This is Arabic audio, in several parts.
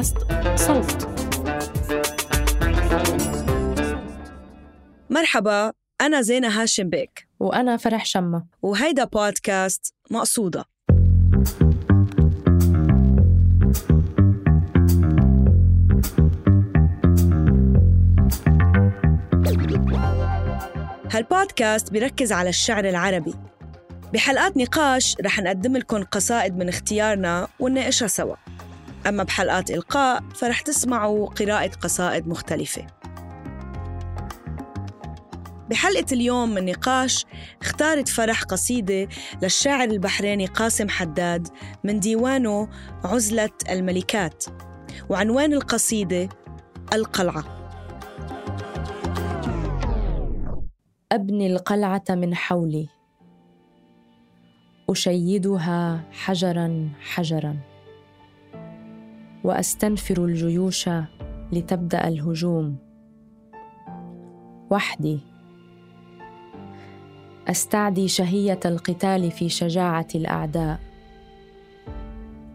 بودكاست صوت. مرحبا أنا زينة هاشم بيك. وأنا فرح شمة. وهيدا بودكاست مقصودة. هالبودكاست بيركز على الشعر العربي. بحلقات نقاش رح نقدم لكم قصائد من اختيارنا ونناقشها سوا. أما بحلقات إلقاء فرح تسمعوا قراءة قصائد مختلفة. بحلقة اليوم من نقاش اختارت فرح قصيدة للشاعر البحريني قاسم حداد من ديوانه عزلة الملكات وعنوان القصيدة القلعة. أبني القلعة من حولي أشيدها حجرا حجرا. وأستنفر الجيوش لتبدأ الهجوم. وحدي. أستعدي شهية القتال في شجاعة الأعداء.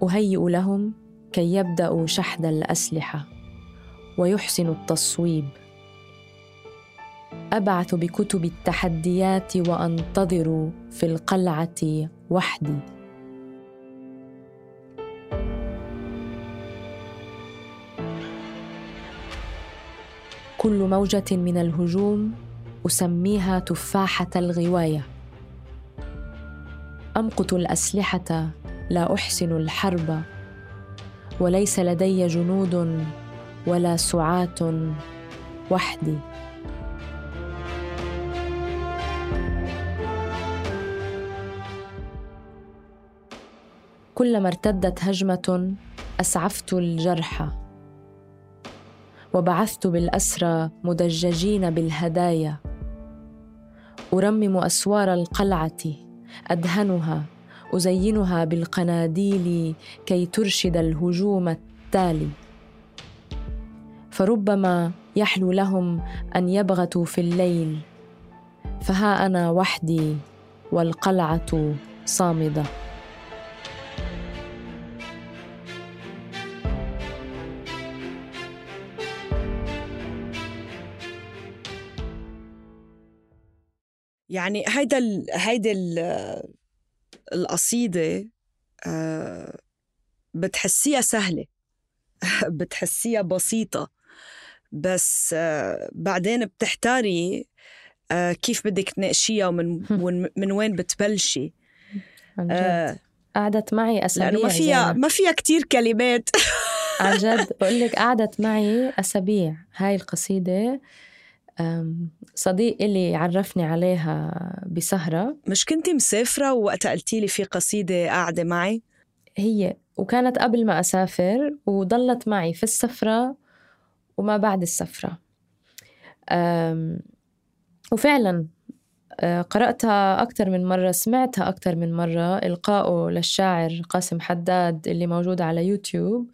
أهيئ لهم كي يبدأوا شحذ الأسلحة ويحسنوا التصويب. أبعث بكتب التحديات وأنتظر في القلعة وحدي. كل موجة من الهجوم أسميها تفاحة الغواية. أمقت الأسلحة لا أحسن الحرب وليس لدي جنود ولا سعاة وحدي. كلما ارتدت هجمة أسعفت الجرحى وبعثت بالأسرى مدججين بالهدايا. أرمم أسوار القلعة أدهنها أزينها بالقناديل كي ترشد الهجوم التالي. فربما يحلو لهم أن يبغتوا في الليل فها أنا وحدي والقلعة صامدة. يعني هيدا ال هيدا ال القصيدة آه، بتحسيها سهلة. بتحسيها بسيطة. بس آه، بعدين بتحتاري آه، كيف بدك تناقشيها ومن من وين بتبلشي. قعدت معي أسابيع لأنه ما فيها ما فيها كثير كلمات. عن جد. بقول لك قعدت معي أسابيع. هاي القصيدة صديق إلي عرفني عليها بسهرة. مش كنتي مسافرة ووقتها قلتي لي في قصيدة قاعدة معي؟ هي وكانت قبل ما أسافر وضلت معي في السفرة وما بعد السفرة. وفعلا آه، قرأتها أكثر من مرة سمعتها أكثر من مرة. إلقائه للشاعر قاسم حداد اللي موجود على يوتيوب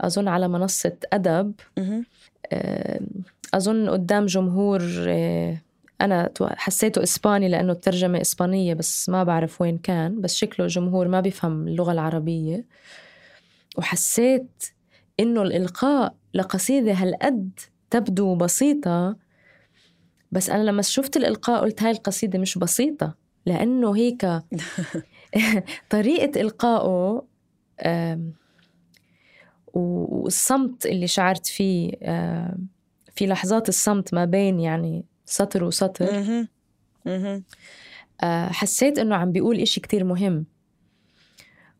أظن على منصة أدب. أظن قدام جمهور آه، أنا حسيته إسباني لأنه الترجمة إسبانية بس ما بعرف وين كان بس شكله جمهور ما بيفهم اللغة العربية. وحسيت إنه الإلقاء لقصيدة هالقد تبدو بسيطة بس أنا لما شفت الإلقاء قلت هاي القصيدة مش بسيطة لأنه هيك طريقة إلقائه والصمت اللي شعرت فيه في لحظات الصمت ما بين يعني سطر وسطر. آه، حسيت إنه عم بيقول إشي كتير مهم.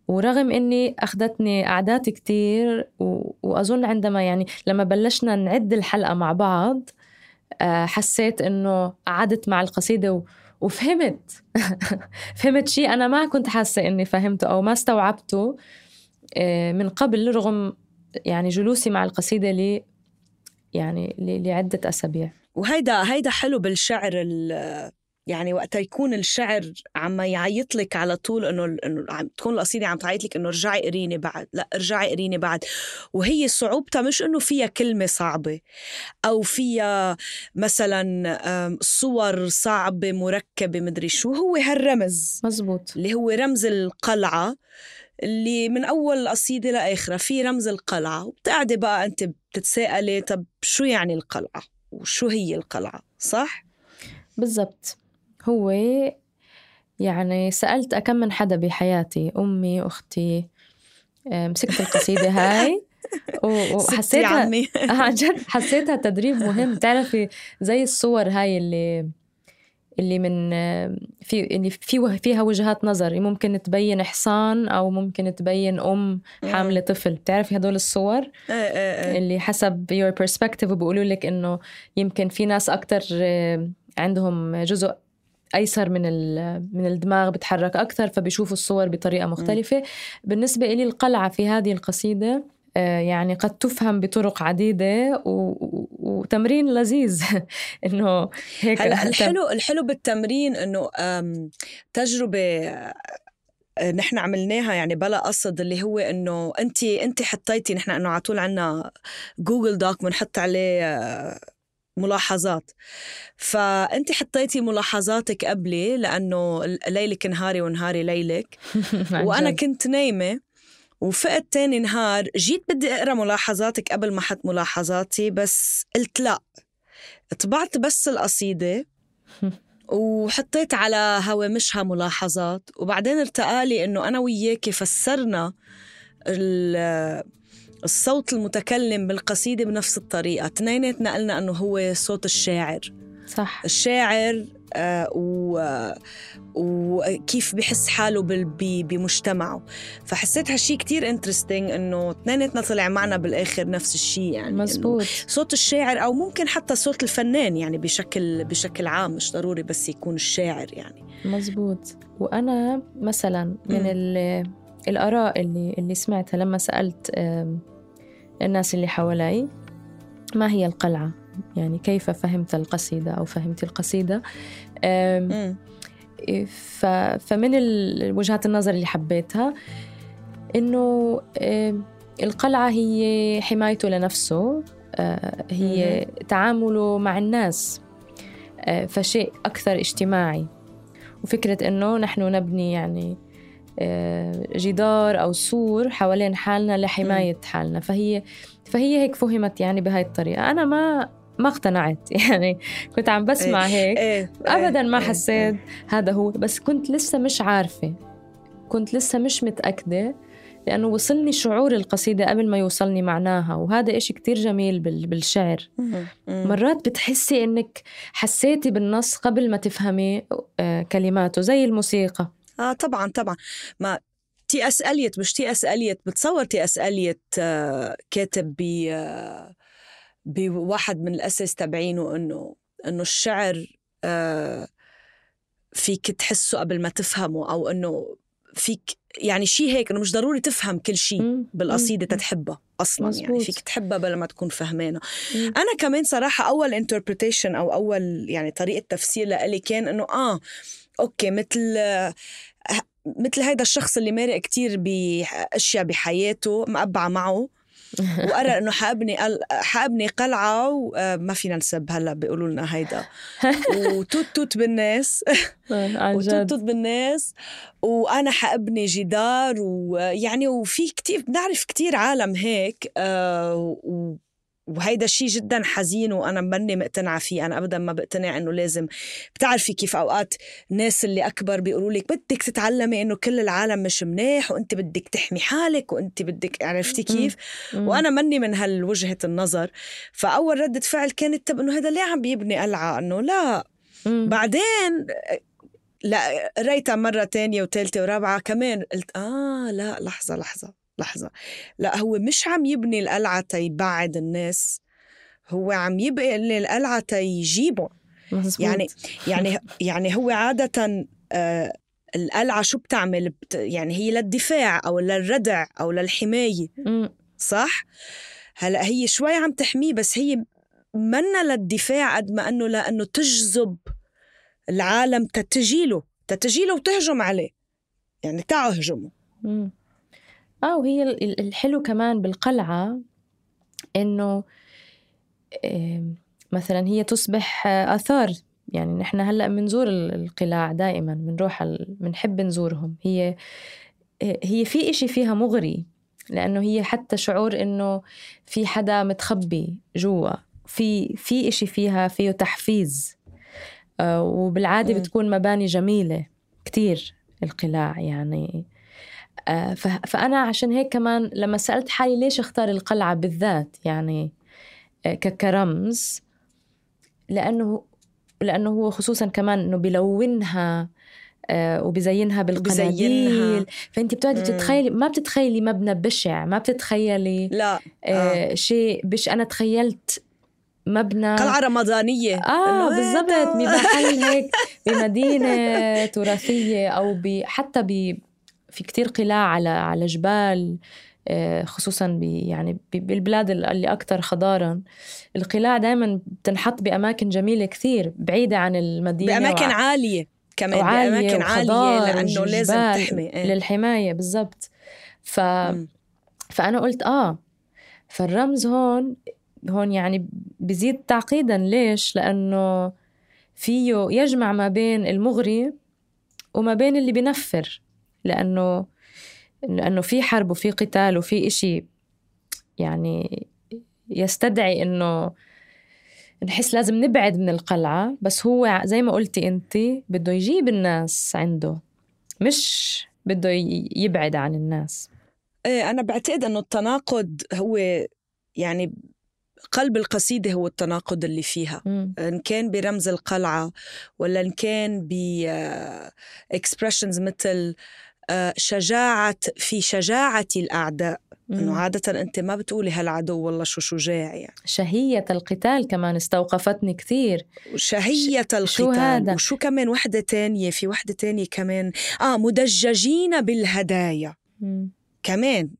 ورغم إني أخذتني قعدات كتير و... وأظن عندما يعني لما بلشنا نعد الحلقة مع بعض آه، حسيت إنه قعدت مع القصيدة و... وفهمت. فهمت شيء أنا ما كنت حاسة إني فهمته أو ما استوعبته آه، من قبل رغم يعني جلوسي مع القصيدة لي يعني لعدة أسابيع. وهيدا هيدا حلو بالشعر يعني وقتها يكون الشعر عم يعيط لك على طول إنه إنه عم تكون القصيدة عم تعيط لك إنه ارجعي قريني بعد. لا ارجعي قريني بعد. وهي صعوبتها مش إنه فيها كلمة صعبة أو فيها مثلا صور صعبة مركبة مدري شو. هو هالرمز. مزبوط. اللي هو رمز القلعة. اللي من أول القصيدة لآخرها في رمز القلعة. وبتقعدي بقى أنت بتتساءلي طب شو يعني القلعة؟ وشو هي القلعة؟ صح؟ بالضبط. هو يعني سألت أكم من حدا بحياتي أمي أختي آه، مسكت القصيدة هاي. وحسيتها عن جد حسيتها تدريب مهم. تعرفي زي الصور هاي اللي اللي من في اللي في فيها وجهات نظر. ممكن تبين حصان أو ممكن تبين أم حاملة طفل. بتعرفي هدول الصور؟ إيه، إيه، إيه. اللي حسب your perspective بيقولوا لك إنه يمكن في ناس أكثر عندهم جزء أيسر من من الدماغ بتحرك أكثر فبيشوفوا الصور بطريقة مختلفة. بالنسبة لي القلعة في هذه القصيدة آه، يعني قد تفهم بطرق عديدة و... وتمرين لذيذ. إنه هيك هلا الحلو الحلو بالتمرين إنه تجربة آه، نحن عملناها يعني بلا قصد اللي هو إنه انت انت حطيتي نحن إنه على طول عندنا جوجل دوك بنحط عليه آه، ملاحظات. فانت حطيتي ملاحظاتك قبلي لأنه ليلك نهاري ونهاري ليلك. وأنا كنت نايمة. وفقت تاني نهار جيت بدي أقرأ ملاحظاتك قبل ما حط ملاحظاتي بس قلت لا. طبعت بس القصيدة وحطيت على هوامشها ملاحظات وبعدين ارتقالي إنه أنا وياكي فسرنا الصوت المتكلم بالقصيدة بنفس الطريقة. تنيناتنا قلنا أنه هو صوت الشاعر. صح. الشاعر وكيف بحس حاله بمجتمعه. فحسيت هالشي كتير انترستينج إنه اثنيناتنا طلع معنا بالآخر نفس الشيء يعني مزبوط. صوت الشاعر أو ممكن حتى صوت الفنان يعني بشكل بشكل عام مش ضروري بس يكون الشاعر يعني. مزبوط. وأنا مثلا من الآراء اللي اللي سمعتها لما سألت الناس اللي حوالي ما هي القلعة؟ يعني كيف فهمت القصيدة أو فهمت القصيدة؟ فمن وجهات النظر اللي حبيتها إنه القلعة هي حمايته لنفسه آه، هي تعامله مع الناس آه، فشيء أكثر اجتماعي. وفكرة إنه نحن نبني يعني آه، جدار أو سور حوالين حالنا لحماية حالنا. فهي فهي هيك فهمت يعني بهاي الطريقة. أنا ما ما اقتنعت. يعني كنت عم بسمع إيه، هيك. إيه. ابدا ما إيه، حسيت هذا هو. بس كنت لسه مش عارفة. كنت لسه مش متأكدة. لأنه وصلني شعور القصيدة قبل ما يوصلني معناها. وهذا إشي كتير جميل بالشعر. مرات بتحسي إنك حسيتي بالنص قبل ما تفهمي آه، كلماته زي الموسيقى. آه طبعا طبعا. ما T.S. Eliot مش T.S. Eliot بتصور T.S. Eliot آه كاتب ب آه بواحد من ال essays تبعينه إنه إنه الشعر آه فيك تحسه قبل ما تفهمه أو إنه فيك يعني شيء هيك إنه مش ضروري تفهم كل شيء بالقصيدة تتحبها أصلا مزبوط. يعني فيك تحبها بلا ما تكون فهمانة. أنا كمان صراحة أول interpretation أو أول يعني طريقة تفسير لإلي كان إنه آه أوكي مثل مثل هيدا الشخص اللي مارق كتير بأشياء بحياته مقبعه معه. وقرر إنه ح ابني ح ابني قلعة وما فينا نسب هلأ بيقولوا لنا هيدا. وتوت توت بالناس. وتوت توت بالناس. وأنا ح ابني جدار ويعني وفي كتير بنعرف كتير عالم هيك آه، وهيدا الشيء جدا حزين وأنا ماني مقتنعة فيه. أنا ابدا ما بقتنع إنه لازم. بتعرفي كيف أوقات الناس اللي أكبر بيقولوا لك بدك تتعلمي إنه كل العالم مش منيح وأنت بدك تحمي حالك وأنت بدك عرفتي كيف؟ وأنا ماني من هالوجهة النظر. فأول ردة فعل كانت طب إنه هذا ليه عم بيبني قلعة؟ إنه لا. بعدين لا قريتها مرة تانية وثالثة ورابعة كمان. قلت آه لا لحظة لحظة. لحظة. لا هو مش عم يبني القلعة تيبعد الناس هو عم يبني القلعة تيجيبهم. يعني يعني يعني هو عادة آه القلعة شو بتعمل؟ بت يعني هي للدفاع أو للردع أو للحماية صح؟ هلأ هي شوي عم تحميه بس هي منا للدفاع قد ما إنه لأنه تجذب العالم تتجيله تتجيله وتهجم عليه. يعني تعوا هجموا آه وهي الحلو كمان بالقلعة إنه مثلا هي تصبح آثار. يعني نحن هلأ بنزور القلاع دائما بنروح بنحب نزورهم. هي هي في إشي فيها مغري لأنه هي حتى شعور إنه في حدا متخبي جوا. في في إشي فيها فيه تحفيز. آه، وبالعادة م. بتكون مباني جميلة كتير القلاع. يعني فأنا عشان هيك كمان لما سألت حالي ليش أختار القلعة بالذات يعني آه، كرمز لأنه لأنه هو خصوصا كمان إنه بلونها آه، وبزينها بالقناديل. فأنت بتقعدي بتتخيلي ما بتتخيلي مبنى بشع ما بتتخيلي لا آه. شيء بش أنا تخيلت مبنى. قلعة رمضانية. آه بالضبط. بمحل هيك بمدينة تراثية أو ب... حتى ب... في كتير قلاع على على جبال آه، خصوصا يعني بالبلاد اللي أكثر خضارا القلاع دائما بتنحط بأماكن جميلة كثير بعيدة عن المدينة بأماكن وع... عالية كمان بأماكن عالية لأنه لازم تحمي إيه؟ للحماية بالضبط. ف... فأنا قلت آه فالرمز هون هون يعني بزيد تعقيدا. ليش؟ لأنه فيه يجمع ما بين المغري وما بين اللي بنفر. لأنه لأنه في حرب وفي قتال وفي إشي يعني يستدعي إنه نحس لازم نبعد من القلعة. بس هو زي ما قلتي أنت بده يجيب الناس عنده مش بده يبعد عن الناس. إيه أنا بعتقد أنه التناقض هو يعني قلب القصيدة هو التناقض اللي فيها. م. إن كان برمز القلعة ولا إن كان ب expressions مثل آه، شجاعة في شجاعة الأعداء. إنه عادة أنت ما بتقولي هالعدو والله شو شجاع يعني. شهية القتال كمان استوقفتني كثير. شهية القتال شو هذا؟ وشو كمان وحدة تانية في وحدة تانية كمان. آه مدججين بالهدايا. مم. كمان.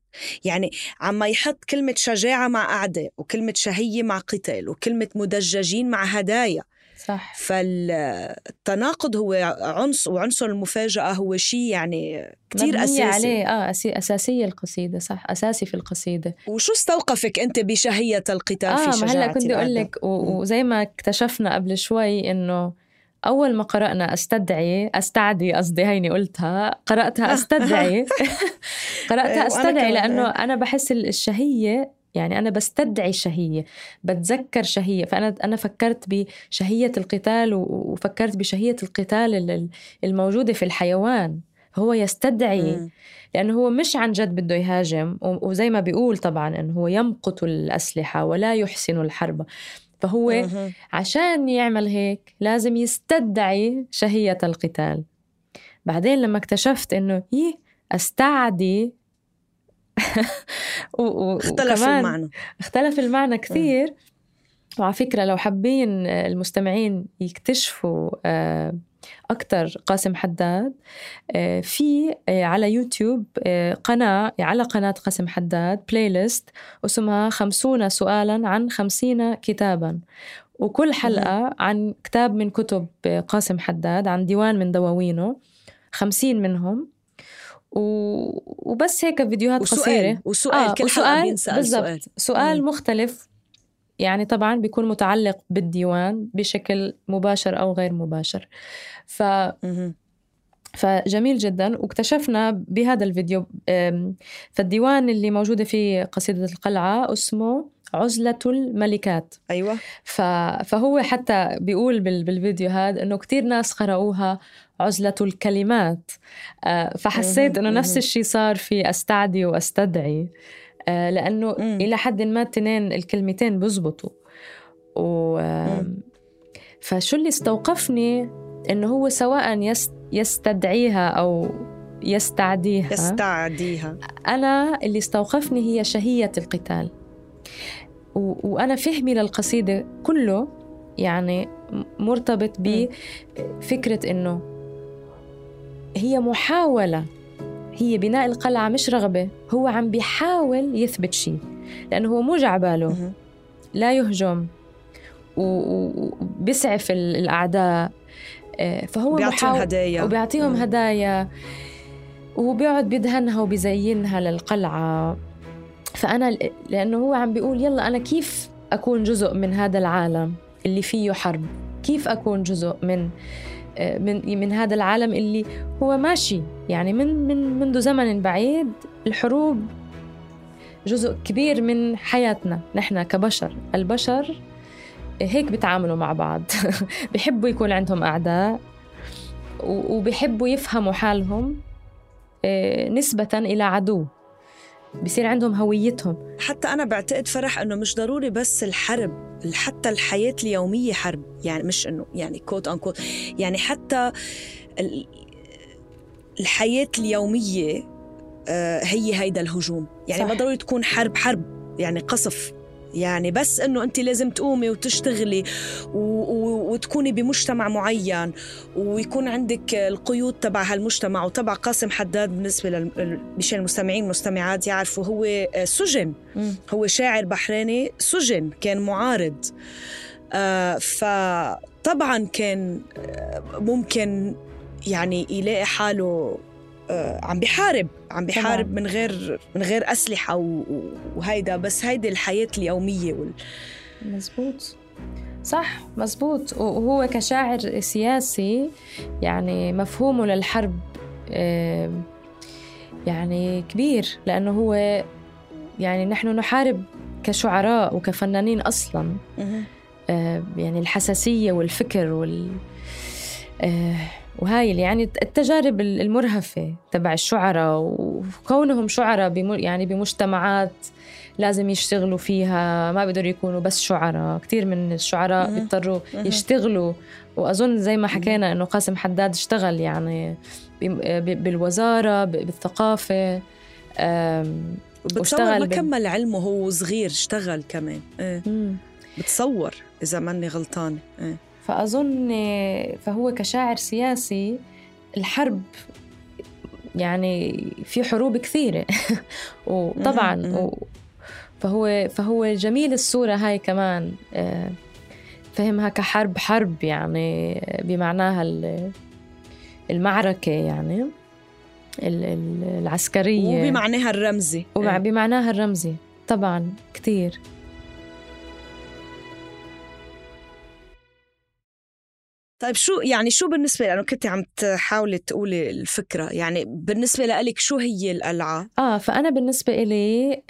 يعني عم يحط كلمة شجاعة مع أعداء وكلمة شهية مع قتال وكلمة مدججين مع هدايا. صح. فالتناقض هو عنصر وعنصر المفاجأة هو شيء يعني كتير أساسي. عليه. آه أساسية القصيدة صح. أساسي في القصيدة. وشو استوقفك أنت بشهية القتال آه في شجاعة هلأ كنت أقول لك وزي ما اكتشفنا قبل شوي إنه أول ما قرأنا أستدعي أستعدي قصدي هيني قلتها قرأتها أستدعي. قرأتها إيه، أستدعي لأنه أنا بحس الشهية يعني أنا بستدعي شهية بتذكر شهية. فأنا أنا فكرت بشهية القتال وفكرت بشهية القتال الموجودة في الحيوان. هو يستدعي لأنه هو مش عن جد بده يهاجم وزي ما بيقول طبعا أنه هو يمقت الأسلحة ولا يحسن الحرب. فهو عشان يعمل هيك لازم يستدعي شهية القتال. بعدين لما اكتشفت إنه يه أستعدي. اختلف المعنى. اختلف المعنى كثير. وعلى فكرة لو حابين المستمعين يكتشفوا آه، أكثر قاسم حداد آه، في آه، على يوتيوب قناة على قناة قاسم حداد playlist اسمها خمسون سؤالا عن خمسين كتابا. وكل حلقة عن كتاب من كتب قاسم حداد عن ديوان من دواوينه خمسين منهم. وبس هيك فيديوهات وسؤال قصيرة. وسؤال آه كل وسؤال بالزبط. سؤال. سؤال. مختلف. يعني طبعا بيكون متعلق بالديوان بشكل مباشر أو غير مباشر. ف مم. فجميل جدا. واكتشفنا بهذا الفيديو فالديوان اللي موجودة في قصيدة القلعة اسمه عزلة الملكات. أيوة. فهو حتى بيقول بالفيديو هذا إنه كتير ناس قرأوها عزلة الكلمات. آه، فحسيت إنه نفس الشيء صار في أستعدي وأستدعي. آه، لأنه إلى حد ما التنين الكلمتين بزبطوا. و فشو اللي استوقفني؟ إنه هو سواء يستدعيها أو يستعديها. يستعديها. أنا اللي استوقفني هي شهية القتال. و... وأنا فهمي للقصيدة كله يعني مرتبط بفكرة إنه هي محاولة. هي بناء القلعة مش رغبة هو عم بيحاول يثبت شيء لأنه هو مو جعباله لا يهجم وبيسعف الأعداء. آه، فهو بيعطيهم هدايا. وبيعطيهم هدايا. وبيقعد بيدهنها وبيزينها للقلعة. فأنا لأنه هو عم بيقول يلا أنا كيف أكون جزء من هذا العالم اللي فيه حرب؟ كيف أكون جزء من من من هذا العالم اللي هو ماشي. يعني من من منذ زمن بعيد الحروب جزء كبير من حياتنا نحن كبشر. البشر هيك بيتعاملوا مع بعض. بيحبوا يكون عندهم أعداء وبيحبوا يفهموا حالهم آه، نسبة إلى عدو. بصير عندهم هويتهم. حتى أنا بعتقد فرح إنه مش ضروري بس الحرب حتى الحياة اليومية حرب. يعني مش إنه يعني كوت أن كوت يعني حتى الحياة اليومية آه، هي هيدا الهجوم. يعني صح. ما ضروري تكون حرب حرب. يعني قصف. يعني بس إنه أنت لازم تقومي وتشتغلي و... و... وتكوني بمجتمع معين ويكون عندك القيود تبع هالمجتمع وتبع قاسم حداد بالنسبة لل... مشان المستمعين والمستمعات يعرفوا هو سجن م. هو شاعر بحريني سجن كان معارض آه فطبعا كان آه، ممكن يعني يلاقي حاله عم بيحارب عم بيحارب من غير من غير أسلحة وهيدا بس هيدي الحياة اليومية وال... مزبوط. صح مزبوط. وهو كشاعر سياسي يعني مفهومه للحرب يعني كبير لأنه هو يعني نحن نحارب كشعراء وكفنانين أصلا. يعني الحساسية والفكر وال وهاي يعني التجارب المرهفة تبع الشعراء وكونهم شعراء يعني بمجتمعات لازم يشتغلوا فيها ما بيقدروا يكونوا بس شعراء كثير من الشعراء بيضطروا يشتغلوا. وأظن زي ما حكينا إنه قاسم حداد اشتغل يعني بالوزارة بالثقافة وبتصور ما كمل علمه هو صغير اشتغل كمان. إيه. بتصور إذا ماني غلطانة إيه. فأظن فهو كشاعر سياسي الحرب يعني في حروب كثيرة. وطبعا فهو فهو جميل الصورة هاي كمان. آه، فهمها كحرب حرب يعني بمعناها المعركة يعني العسكرية. وبمعناها الرمزي. وبمعناها الرمزي. طبعا كثير. طيب شو يعني شو بالنسبة لأنه كنت عم تحاولي تقولي الفكرة يعني بالنسبة لك شو هي القلعة؟ آه فأنا بالنسبة إلي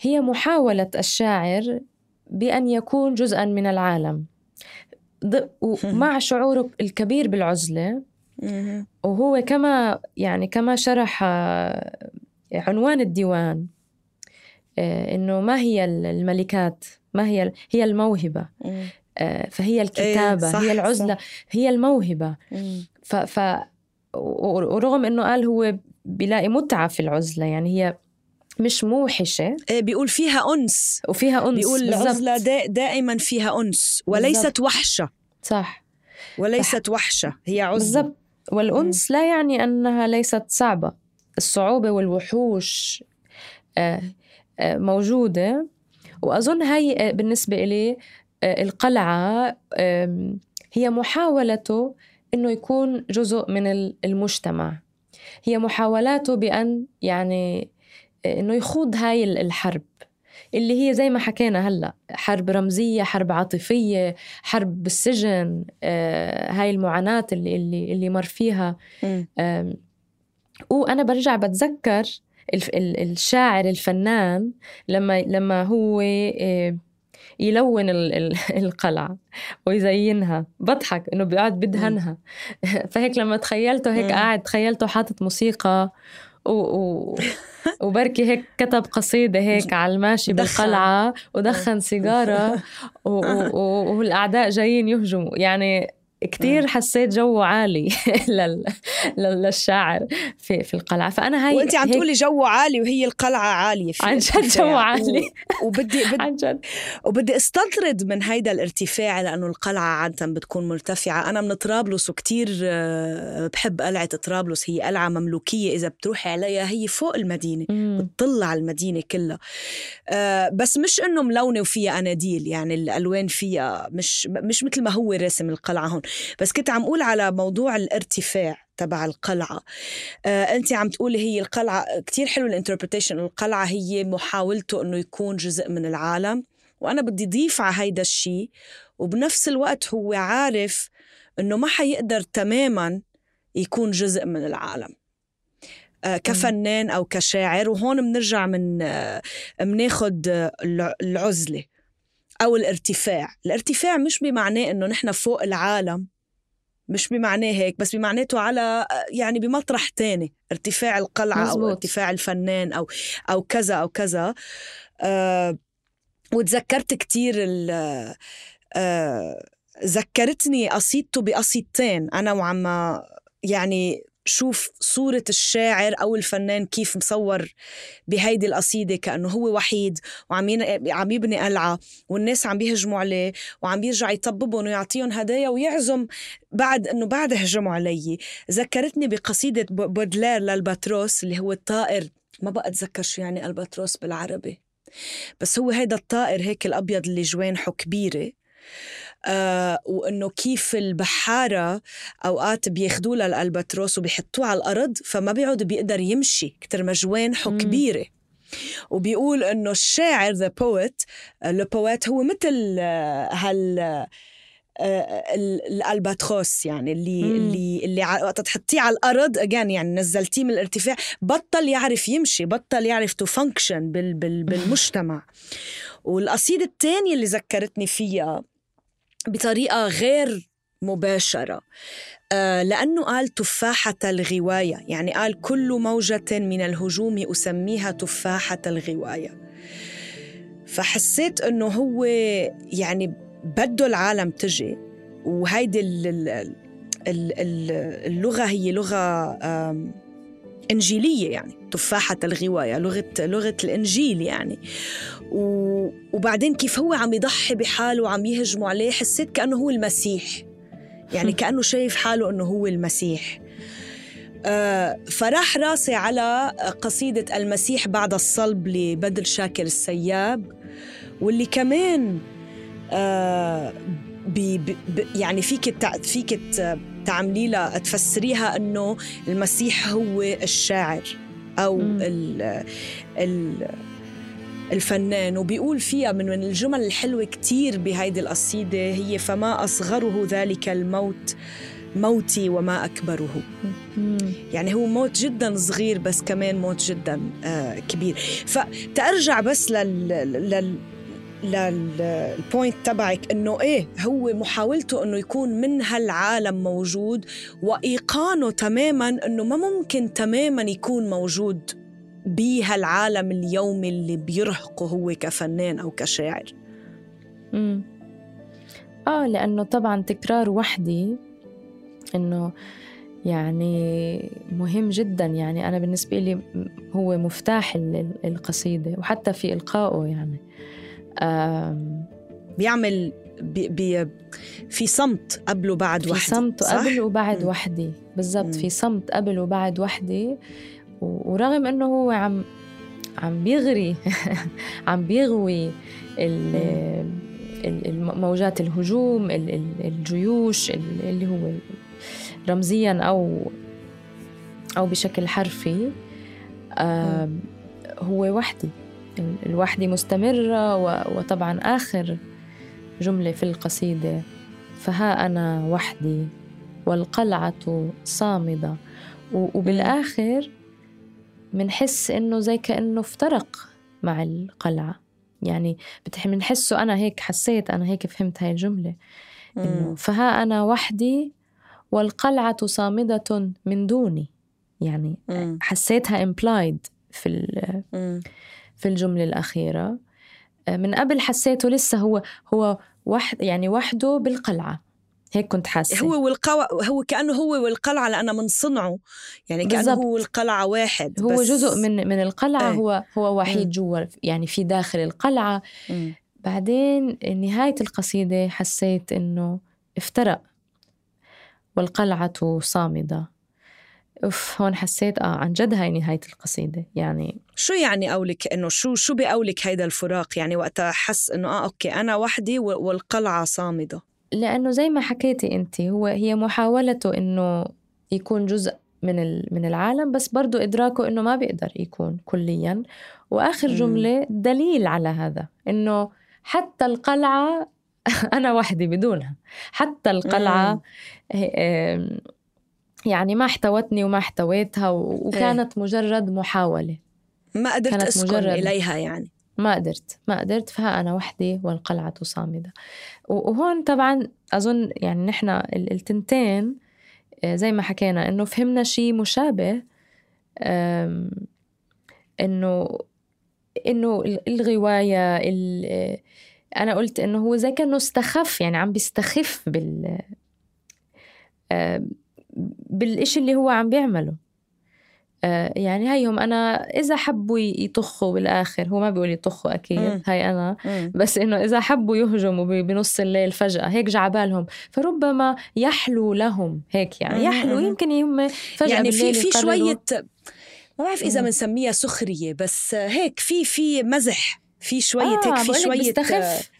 هي محاولة الشاعر بأن يكون جزءا من العالم. مع شعوره الكبير بالعزلة وهو كما يعني كما شرح آه، عنوان الديوان آه، إنه ما هي الملكات ما هي هي الموهبة. فهي الكتابة إيه هي العزلة صح. هي الموهبة. ف, ف ورغم إنه قال هو بيلاقي متعة في العزلة يعني هي مش موحشة. إيه بيقول فيها أنس. وفيها أنس بيقول العزلة دا دائما فيها أنس وليست بالزبط. وحشة. صح. وليست وحشة هي عزلة. بالضبط. والأنس لا يعني أنها ليست صعبة. الصعوبة والوحوش آه، آه، موجودة. وأظن هاي بالنسبة إلي آه، القلعة هي محاولته إنه يكون جزء من المجتمع. هي محاولاته بأن يعني آه، إنه يخوض هاي الحرب. اللي هي زي ما حكينا هلأ حرب رمزية حرب عاطفية حرب بالسجن آه، هاي المعاناة اللي اللي اللي مر فيها. وأنا برجع بتذكر الشاعر الفنان لما لما هو يلون القلعة ويزينها. بضحك إنه بيقعد بدهنها. فهيك لما تخيلته هيك قاعد تخيلته حاطط موسيقى و... و... وبركي هيك كتب قصيدة هيك على الماشي بالقلعة ودخن سيجارة و... و... والأعداء جايين يهجموا. يعني كتير حسيت جو عالي لل... للشاعر في في القلعة. فأنا هاي وانت عم تقولي جو عالي وهي القلعة عالية في عن جد جو عالي. و... وبدي بدي عن جد. وبدي استطرد من هيدا الارتفاع لأنه القلعة عادة بتكون مرتفعة. أنا من طرابلس وكتير آه، بحب قلعة طرابلس. هي قلعة مملوكية. إذا بتروحي عليها هي فوق المدينة بتطل على المدينة كلها. آه، بس مش إنه ملونة وفيها أناديل. يعني الألوان فيها مش مش مثل ما هو راسم القلعة هون. بس كنت عم أقول على موضوع الارتفاع تبع القلعة. آه أنت عم تقولي هي القلعة كتير حلو الانتربريتيشن القلعة هي محاولته أنه يكون جزء من العالم وأنا بدي ضيف على هيدا الشيء وبنفس الوقت هو عارف إنه ما حيقدر تماما يكون جزء من العالم. آه، كفنان أو كشاعر وهون بنرجع من بناخد العزلة. أو الارتفاع. الارتفاع مش بمعناه إنه نحن فوق العالم مش بمعناه هيك بس بمعناته على يعني بمطرح تاني. ارتفاع القلعة مزبوط. أو ارتفاع الفنان أو أو كذا أو كذا. أه وتذكرت كتير أه ذكرتني قصيدته بقصيدتين أنا وعم يعني شوف صورة الشاعر أو الفنان كيف مصور بهيدي القصيدة كأنه هو وحيد وعم عم يبني قلعة والناس عم بيهجموا عليه وعم بيرجع يطببهم ويعطيهم هدايا ويعزم بعد أنه بعد هجموا علي. ذكرتني بقصيدة بودلير للباتروس اللي هو الطائر. ما بقى أتذكر شو يعني ألباتروس بالعربي. بس هو هيدا الطائر هيك الأبيض اللي جوانحه كبيرة. آه وإنه كيف البحارة أوقات بياخذوه للألباتروس وبيحطوه على الأرض فما بيعود بيقدر يمشي كتر ما جوانحه كبيرة. وبيقول إنه الشاعر the poet le poète هو مثل آه، هال آه، الألباتروس يعني اللي مم. اللي اللي وقت تحطيه على الأرض اجان يعني نزلتيه من الارتفاع بطل يعرف يمشي بطل يعرف to function بال بال بالمجتمع. والقصيدة الثانية اللي ذكرتني فيها بطريقة غير مباشرة. آه لأنه قال تفاحة الغواية يعني قال كل موجة من الهجوم أسميها تفاحة الغواية. فحسيت أنه هو يعني بده العالم تجي وهيدي اللغة هي لغة إنجيلية يعني تفاحة الغواية لغة لغة الإنجيل يعني. و... وبعدين كيف هو عم يضحي بحاله وعم يهجموا عليه حسيت كأنه هو المسيح. يعني كأنه شايف حاله أنه هو المسيح. آه فراح راسي على قصيدة المسيح بعد الصلب لبدر شاكر السياب واللي كمان آه بي بي يعني فيك فيك تعملي لها تفسريها إنه المسيح هو الشاعر أو ال ال الفنان. وبيقول فيها من من الجمل الحلوة كتير بهيدي القصيدة هي فما أصغره ذلك الموت موتي وما أكبره. يعني هو موت جدا صغير بس كمان موت جدا آه كبير. فتأرجع بس لل, لل للبوينت تبعك إنه إيه هو محاولته إنه يكون من هالعالم موجود وإيقانه تماما إنه ما ممكن تماما يكون موجود بهالعالم اليومي اللي بيرهقه هو كفنان أو كشاعر. امم آه لأنه طبعا تكرار وحدي إنه يعني مهم جدا. يعني أنا بالنسبة لي هو مفتاح القصيدة وحتى في إلقائه يعني. بيعمل بي بي في صمت قبل وبعد وحدة في صمت قبل وبعد وحدة بالضبط في صمت قبل وبعد وحدة ورغم إنه هو عم عم بيغري عم بيغوي موجات الهجوم الجيوش اللي هو رمزيا أو أو بشكل حرفي هو وحدي. الوحدة مستمرة وطبعا آخر جملة في القصيدة. فها أنا وحدي والقلعة صامدة. وبالآخر منحس إنه زي كأنه افترق مع القلعة. يعني بنحسه أنا هيك حسيت أنا هيك فهمت هاي الجملة. إنه فها أنا وحدي والقلعة صامدة من دوني. يعني حسيتها implied في في الجملة الأخيرة. آه، من قبل حسيته لسه هو هو وحد يعني وحده بالقلعة. هيك كنت حاسة. هو والقوى هو كأنه هو والقلعة لأنا من صنعه. يعني كأنه بالزبط. هو والقلعة واحد هو بس. جزء من من القلعة إيه. هو هو وحيد جوا يعني في داخل القلعة. م. بعدين نهاية القصيدة حسيت إنه افترق والقلعة صامدة. أوف هون حسيت آه عن جد هاي نهاية القصيدة. يعني شو يعني قولك إنه شو شو بقولك هيدا الفراق؟ يعني وقتها حس إنه آه أوكي أنا وحدي والقلعة صامدة. لأنه زي ما حكيتي أنت هو هي محاولته إنه يكون جزء من من العالم بس برضه إدراكه إنه ما بيقدر يكون كليا. وآخر جملة دليل على هذا إنه حتى القلعة أنا وحدي بدونها. حتى القلعة يعني ما احتوتني وما احتويتها وكانت مجرد محاولة. ما قدرت كانت أسكن مجرد إليها يعني. ما قدرت ما قدرت فها أنا وحدي والقلعة صامدة. وهون طبعا أظن يعني نحن التنتين آه، زي ما حكينا إنه فهمنا شيء مشابه إنه إنه الغواية أنا قلت إنه هو زي كأنه استخف يعني عم بيستخف بال بالإشي اللي هو عم بيعمله. آه، يعني هيهم أنا إذا حبوا يطخوا بالآخر هو ما بيقول يطخوا أكيد مم. هاي أنا مم. بس إنه إذا حبوا يهجموا بنص الليل فجأة هيك جعبالهم فربما يحلو لهم هيك يعني يحلو يمكن هم فجأة يعني في في شوية ما بعرف إذا بنسميها سخرية بس هيك في في مزح في شوية آه هيك في شوية بيستخف.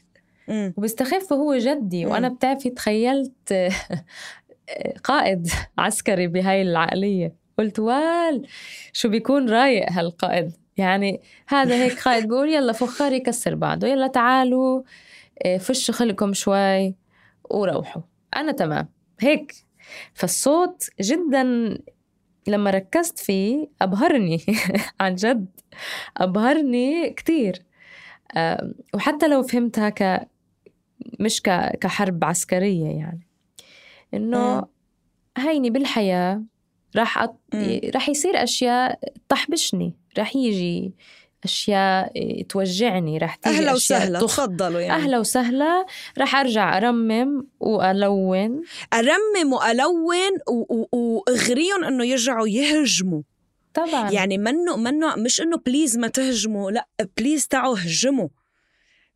وبيستخف وهو جدي وأنا بتعرفي تخيلت قائد عسكري بهاي العقلية. قلت وال شو بيكون رايق هالقائد؟ يعني هذا هيك قائد بيقول يلا فخار يكسر بعضه يلا تعالوا آه، فشوا خلقكم شوي وروحوا. أنا تمام. هيك. فالصوت جدا لما ركزت فيه أبهرني. عن جد أبهرني كتير. وحتى لو فهمتها ك مش كحرب عسكرية يعني. إنه هيني بالحياة راح أط... راح يصير أشياء تحبشني راح يجي أشياء توجعني راح تيجي أهلا وسهلا تفضلوا يعني. أهلا وسهلا. راح أرجع أرمم وألون. أرمم وألون وأغريهم إنه يرجعوا يهجموا. طبعا. يعني منه منه مش إنه please ما تهجموا لا please تعوا هجموا.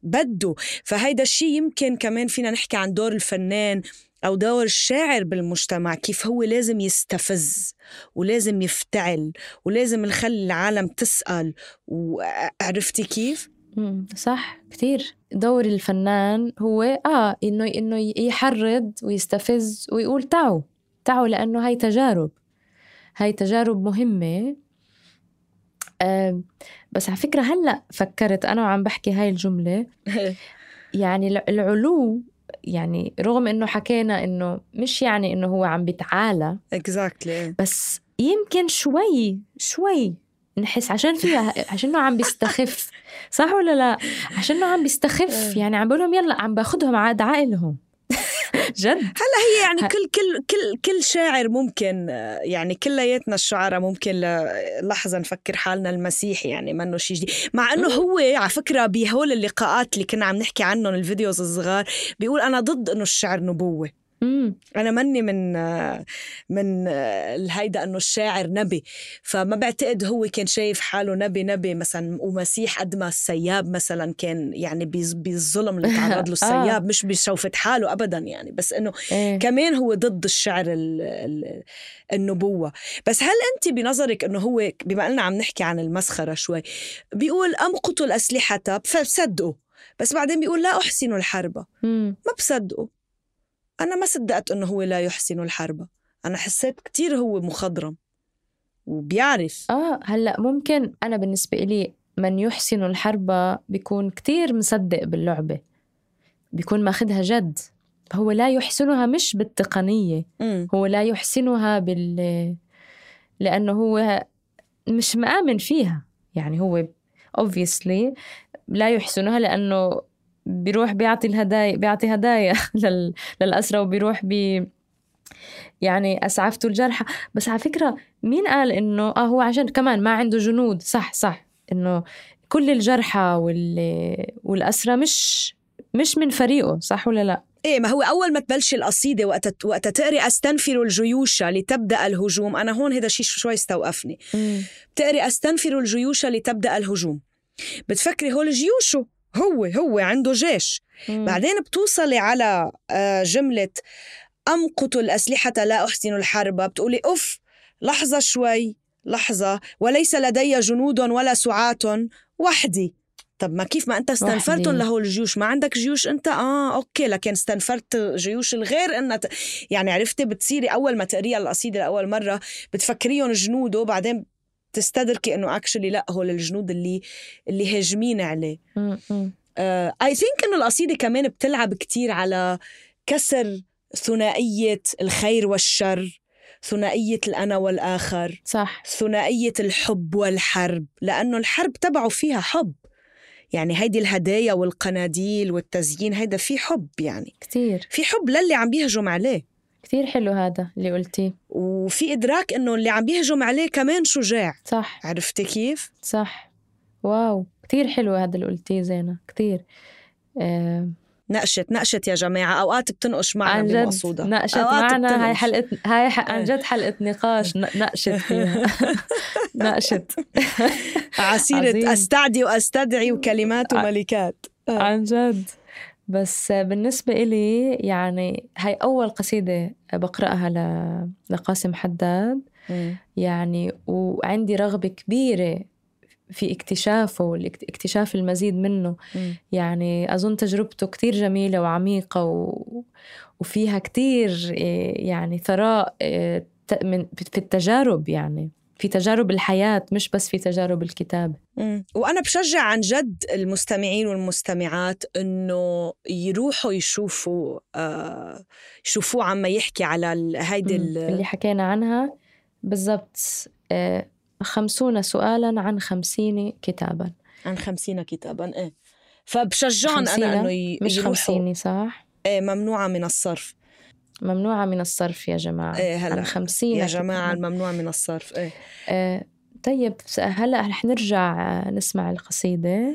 بده فهيدا الشيء يمكن كمان فينا نحكي عن دور الفنان أو دور الشاعر بالمجتمع كيف هو لازم يستفز ولازم يفتعل ولازم يخلي العالم تسأل وعرفتي كيف؟ صح كتير. دور الفنان هو آه إنه إنه يحرض ويستفز ويقول تعوا تعوا لأنه هاي تجارب هاي تجارب مهمة. آه بس على فكرة هلأ فكرت أنا وعم بحكي هاي الجملة. يعني العلو يعني رغم إنه حكينا إنه مش يعني إنه هو عم بيتعالى اكزاكتلي بس يمكن شوي شوي نحس عشان فيها عشان عم بيستخف صح ولا لا؟ عشان عم بيستخف يعني عم بقول لهم يلا عم باخذهم عاد عائلهم. جد؟ هلا هي يعني كل كل كل كل شاعر ممكن يعني كلياتنا الشعراء ممكن لحظة نفكر حالنا المسيحي يعني منه شيء جديد. مع إنه هو على فكرة بهول اللقاءات اللي كنا عم نحكي عنهم الفيديوز الصغار بيقول أنا ضد إنه الشعر نبوة. أنا مني من من الهيدا إنه الشاعر نبي. فما بعتقد هو كان شايف حاله نبي نبي مثلا ومسيح قد ما السياب مثلا كان يعني بالظلم اللي تعرض له آه. السياب مش بشوفة حاله ابدا يعني. بس إنه إيه. كمان هو ضد الشعر النبوة. بس هل أنت بنظرك إنه هو بما إننا عم نحكي عن المسخرة شوي بيقول امقتوا الاسلحه بصدقوا بس بعدين بيقول لا احسن الحرب. ما بصدقوا. أنا ما صدقت إنه هو لا يحسن الحرب. أنا حسيت كتير هو مخضرم وبيعرف. آه هلأ ممكن أنا بالنسبة إلي من يحسن الحرب بيكون كتير مصدق باللعبة. بيكون ماخدها جد. هو لا يحسنها مش بالتقنية. م. هو لا يحسنها بال لأنه هو مش مآمن فيها. يعني هو obviously لا يحسنها لأنه بيروح بيعطي الهدايا بيعطي هدايا لل... للأسرى وبيروح بي يعني أسعفته الجرحى. بس على فكرة مين قال إنه آه هو عشان كمان ما عنده جنود. صح صح. إنه كل الجرحى وال... والأسرى مش مش من فريقه. صح ولا لا؟ إيه ما هو أول ما تبلش القصيدة وقت وقت تقري أستنفر الجيوش لتبدأ الهجوم. أنا هون هذا الشيء شوي استوقفني. بتقري أستنفر الجيوش لتبدأ الهجوم. بتفكري هول جيوشه. هو هو عنده جيش. مم. بعدين بتوصلي على آه، جملة أمقت الأسلحة لا أحسن الحرب. بتقولي أف لحظة شوي لحظة. وليس لدي جنود ولا سعاة. وحدي. طب ما كيف ما أنت استنفرتهم له الجيوش؟ ما عندك جيوش أنت؟ آه أوكي. لكن استنفرت جيوش الغير انها ت... يعني عرفتي بتصيري أول ما تقريها القصيدة لأول مرة بتفكريهم جنود وبعدين تستدركي انه اكشلي لا هول الجنود اللي اللي هاجمين عليه. اي ثينك إنه القصيدة كمان بتلعب كتير على كسر ثنائية الخير والشر ثنائية الأنا والآخر صح. ثنائية الحب والحرب لأنه الحرب تبعه فيها حب. يعني هيدي الهدايا والقناديل والتزيين هيدا في حب يعني. كتير. في حب للي عم بيهجم عليه. كتير حلو هذا اللي قلتيه. وفي إدراك إنه اللي عم بيهجم عليه كمان شجاع صح. عرفتي كيف؟ صح. واو. كتير حلو هذا اللي قلتيه زينة. كتير. آه نقشت نقشت يا جماعة. أوقات بتنقش معنا عن جد بمقصودة نقشت معنا. هاي بتنقش. حلقة هاي ح- عن. جد حلقة نقاش. نقشت فيها. نقشت. عسيرة. أستعدي وأستدعي وكلمات وملكات. آه. عن جد. بس بالنسبة إلي يعني هاي أول قصيدة بقرأها ل... لقاسم حداد مم. يعني وعندي رغبة كبيرة في اكتشافه واكتشاف المزيد منه مم. يعني أظن تجربته كتير جميلة وعميقة و... وفيها كتير إيه، يعني ثراء إيه، في التجارب يعني في تجارب الحياة مش بس في تجارب الكتاب. مم. وأنا بشجع عن جد المستمعين والمستمعات إنه يروحوا يشوفوا آه يشوفوه عم يحكي على هيدي اللي حكينا عنها. بالضبط آه، خمسون سؤالا عن خمسين كتابا. عن خمسين كتابا إيه. فبشجعهم أنا إنه مش يروحوا. خمسين صح؟ إيه ممنوعة من الصرف. ممنوعة من الصرف يا جماعة. إيه هلا. عن خمسين يا جماعة. الممنوع من الصرف. إيه. آه، طيب هلا رح نرجع آه، نسمع القصيدة.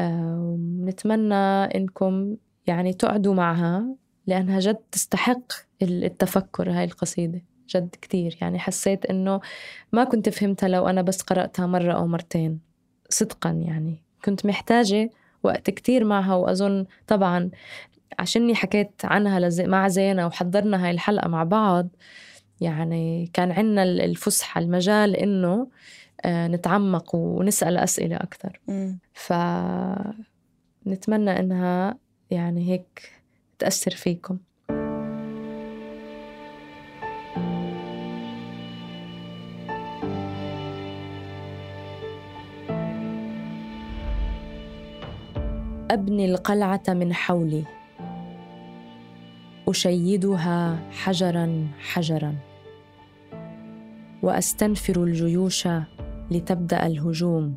آه، ونتمنى إنكم يعني تقعدوا معها لأنها جد تستحق ال- التفكر هاي القصيدة. جد كتير. يعني حسيت إنه ما كنت فهمتها لو أنا بس قرأتها مرة أو مرتين. صدقا يعني. كنت محتاجة وقت كتير معها وأظن طبعا عشاني حكيت عنها. مع زينة وحضرنا هاي الحلقة مع بعض يعني كان عنا ال- الفسحة المجال إنه آه، نتعمق ونسأل أسئلة أكثر. فنتمنى إنها يعني هيك تأثر فيكم أبني القلعة من حولي أشيدها حجرا حجرا. وأستنفر الجيوش لتبدأ الهجوم.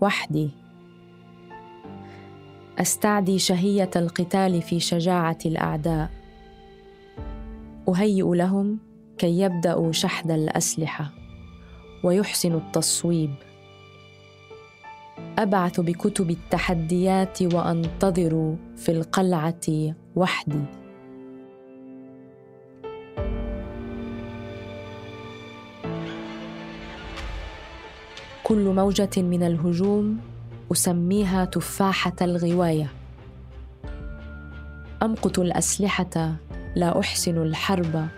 وحدي. أستعدي شهية القتال في شجاعة الأعداء. أهيئ لهم كي يبدأوا شحذ الأسلحة. ويحسنوا التصويب. أبعث بكتب التحديات وأنتظر في القلعة وحدي. كل موجة من الهجوم أسميها تفاحة الغواية. أمقت الأسلحة لا أحسن الحرب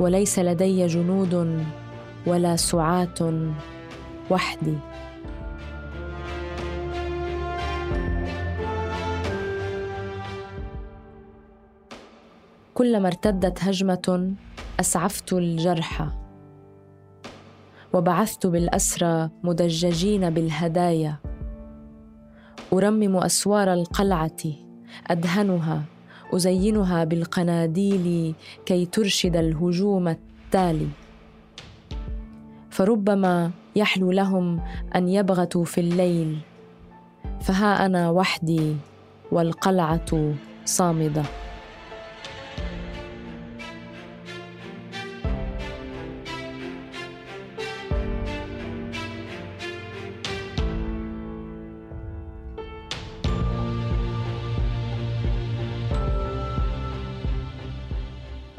وليس لدي جنود ولا سعاة وحدي. كلما ارتدت هجمة أسعفت الجرحى وبعثت بالأسرى مدججين بالهدايا. أرمم أسوار القلعة أدهنها أزينها بالقناديل كي ترشد الهجوم التالي. فربما يحلو لهم أن يبغتوا في الليل فها أنا وحدي والقلعة صامدة.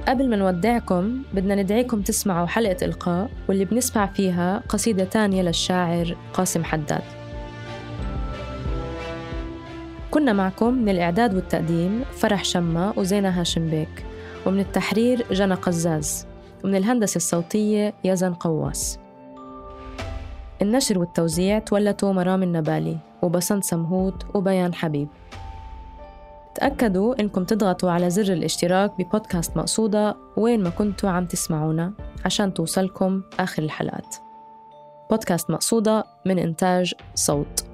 قبل ما نودعكم بدنا ندعيكم تسمعوا حلقة إلقاء واللي بنسمع فيها قصيدة تانية للشاعر قاسم حداد. كنا معكم من الإعداد والتقديم فرح شمة وزينة هاشم بيك ومن التحرير جنى قزاز ومن الهندسة الصوتية يزن قواس. النشر والتوزيع تولتوا مرام النبالي وبسنت سمهوت وبيان حبيب. تأكدوا إنكم تضغطوا على زر الاشتراك ببودكاست مقصودة وين ما كنتوا عم تسمعونا عشان توصلكم آخر الحلقات. بودكاست مقصودة من إنتاج صوت.